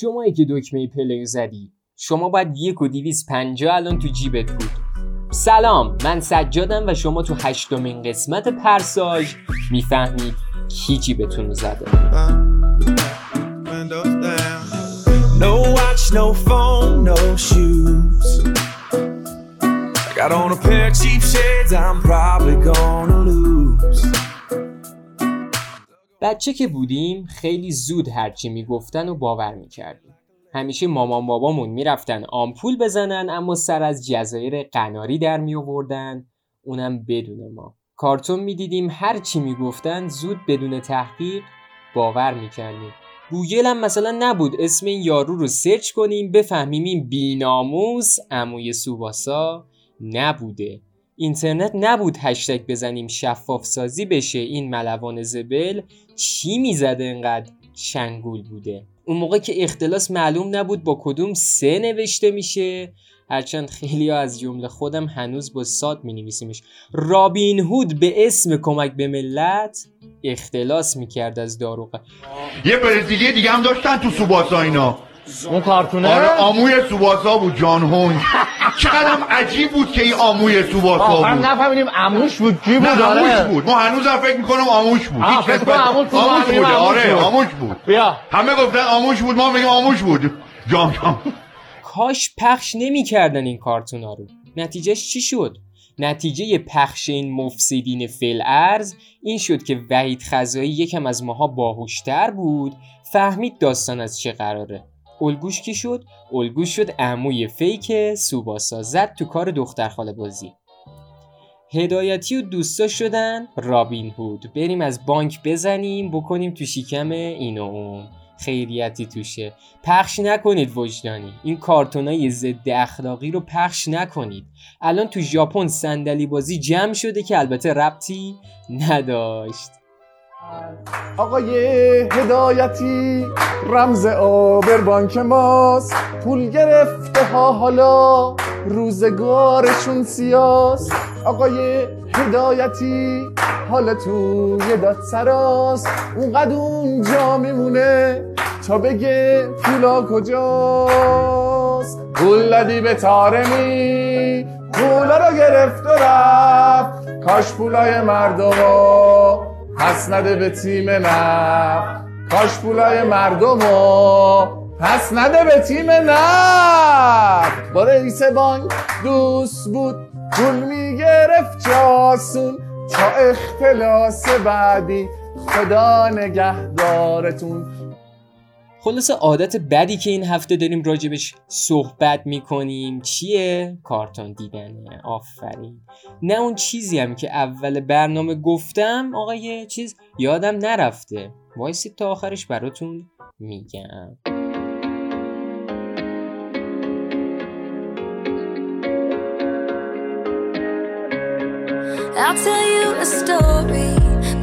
شمایی که دکمه پلی زدی. شما باید یک و دیویز پنجا الان تو جیبت بود. سلام من سجادم و شما تو هشتمین قسمت پرساژ می‌فهمید کی جیبتون زده. No watch, no phone, no shoes. Got on a pair of cheap shades I'm probably gonna بچه که بودیم خیلی زود هرچی می‌گفتن و باور می‌کردیم. همیشه مامان بابامون می‌رفتن آمپول بزنن اما سر از جزایر قناری در می آوردن اونم بدون ما. کارتون می‌دیدیم هر چی می‌گفتن زود بدون تحقیق باور می‌کردیم. گوگل هم مثلا نبود اسم این یارو رو search کنیم بفهمیم این بیناموس عموی سوباسا نبوده. اینترنت نبود هشتگ بزنیم شفاف سازی بشه این ملوان زبل. چی می‌زده انقدر شنگول بوده؟ اون موقع که اختلاس معلوم نبود با کدوم سه نوشته میشه. هرچند خیلی ها از جمله خودم هنوز با ساد می نویسیمش رابین هود به اسم کمک به ملت اختلاس می‌کرد از داروغه. یه برزیلی دیگه هم داشتن تو سوباسا اینا. اون کارتونه؟ آره آموی سوباسا بود جان هونگ چقدرم عجیب بود که این آموی سوباسا بود. هم نفهمیدیم عموش بود کی بود؟ نه آره. آموش بود. ما هنوزم فکر می‌کنم آموش بود. آه، هیچ فکر کس آموش بود، آموش آموش آره. آموش بود. بیا. همه گفتن آموش بود ما میگیم آموش بود. جام جام. کاش پخش نمی‌کردن این کارتونا رو. نتیجهش چی شد؟ نتیجه پخش این مفسدین فل ارز این شد که وحید خزایی یکم از ماها باهوشتر بود. فهمید داستان از چه قراره. الگوش کی شد؟ الگوش شد عموی فیک سوباسا. زد تو کار دختر خاله بازی. هدایتی و دوستا شدن رابین هود. بریم از بانک بزنیم بکنیم تو شکم این و اون. خیریتی توشه. پخش نکنید وجدانی. این کارتونای ضد اخلاقی رو پخش نکنید. الان تو ژاپن صندلی بازی جمع شده که البته ربطی نداشت. آقای هدایتی رمز آبر بانک ماست. پول گرفته ها حالا روزگارشون سیاست. آقای هدایتی حالا توی داد سراست اونقدر اونجا میمونه تا بگه پولا کجاست. پول دادی به تارمی پولا رو گرفت و رفت. کاش پولای مردم پس نده به تیم نفت. کاش پولای مردم پس نده به تیم نفت. با رئیس بانک دوست بود پول می‌گرفت جاسون. تا اختلاس بعدی خدا نگهدارتون. خلاصه عادت بدی که این هفته داریم راجبش صحبت می‌کنیم چیه؟ کارتون دیدنه آفرین نه اون چیزی هم که اول برنامه گفتم آقای چیز یادم نرفته وایسید تا آخرش براتون میگم I'll tell you a story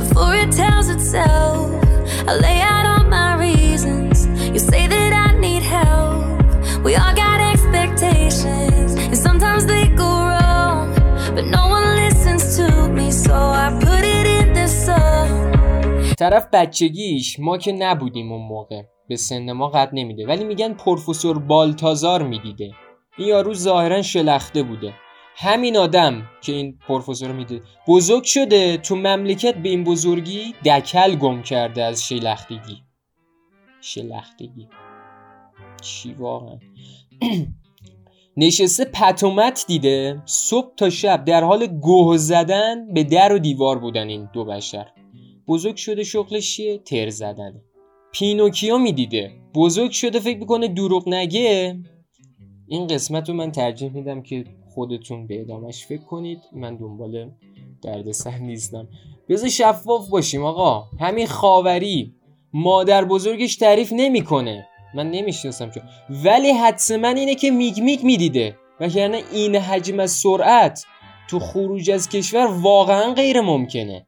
before it tells itself. I lay out طرف بچگیش ما که نبودیم اون موقع به سن ما قد نمیده. ولی میگن پروفسور بالتازار می‌دیده. این یارو ظاهرا شلخته بوده. همین آدم که این پروفسور رو میده. بزرگ شده تو مملکت به این بزرگی دکل گم کرده از شلختگی. شلختگی. چی واقعا؟ نشسته پتومت دیده. صبح تا شب در حال گوه زدن به در و دیوار بودن این دو بشر. بزرگ شده شغلش چیه؟ تر زدنه. پینوکیو می‌دیده. بزرگ شده فکر می‌کنه دروغ نگه. این قسمت رو من ترجیح میدم که خودتون به ادامش فکر کنید. من دنبال دردسر نیستم. بذار شفاف باشیم آقا. همین خاوری. مادر بزرگش تعریف نمی‌کنه. من نمی‌شناسم چون ولی حدسا اینه که میگ میگ می‌دیده. وگرنه این حجم سرعت تو خروج از کشور واقعا غیر ممکنه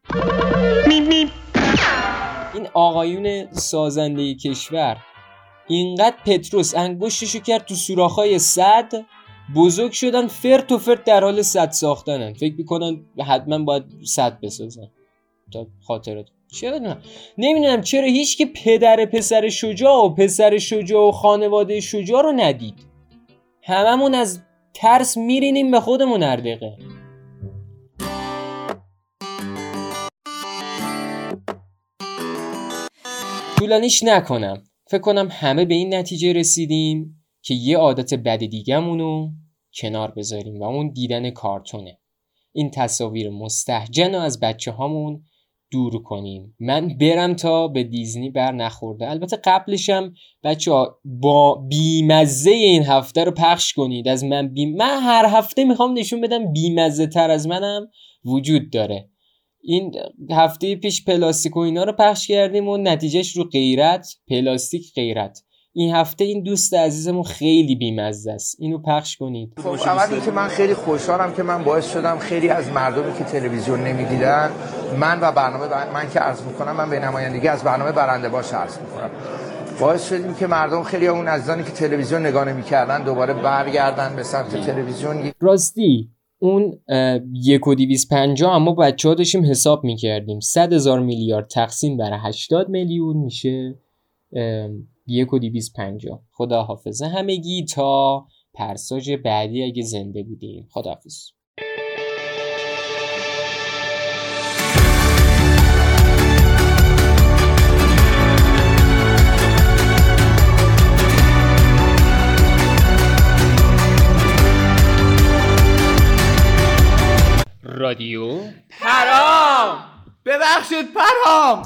این آقایون سازنده کشور اینقدر پتروس انگشتشو کرد تو سوراخ‌های صد بزرگ شدن فرت و فرت در حال صد ساختنن. فکر می‌کنن حتما باید صد بسازن تا خاطرات. چرا نه؟ نمی‌دونم چرا هیچ که پدر پسر شجاع و پسر شجاع و خانواده شجاع رو ندید. هممون از ترس میرینیم به خودمون هر طولانیش نکنم. فکر کنم همه به این نتیجه رسیدیم که یه عادت بد دیگهمونو کنار بذاریم و اون دیدن کارتونه. این تصاویر مستحجن رو از بچه هامون دور کنیم. من برم تا به دیزنی بر نخورده. البته قبلشم بچه ها با بیمزه این هفته رو پخش کنید. از من بیم من هر هفته می‌خوام نشون بدم بیمزه تر از منم وجود داره. این هفته پیش پلاستیک و اینا رو پخش کردیم و نتیجهش رو غیرت پلاستیک غیرت. این هفته این دوست عزیزمون خیلی بیمزه است. اینو پخش کنید. خب اول اینکه من خیلی خوشحالم که من باعث شدم خیلی از مردمی که تلویزیون نمی‌دیدن من و برنامه بر... من که عرض می‌کنم من به نمایندگی از برنامه برنده باش عرض می‌کنم. باعث شدیم که مردم خیلی اون عزیزانی که تلویزیون نگاه نمی‌کردن دوباره برگردن به سمت تلویزیون. راستی اون یک و دیویز پنجا اما بچه ها داشتیم حساب می‌کردیم. صد هزار میلیارد تقسیم بر 80 میلیون میشه یک و دیویز پنجا خدا حافظه همگی تا پرساج بعدی اگه زنده بودیم خدا حافظ Action Param!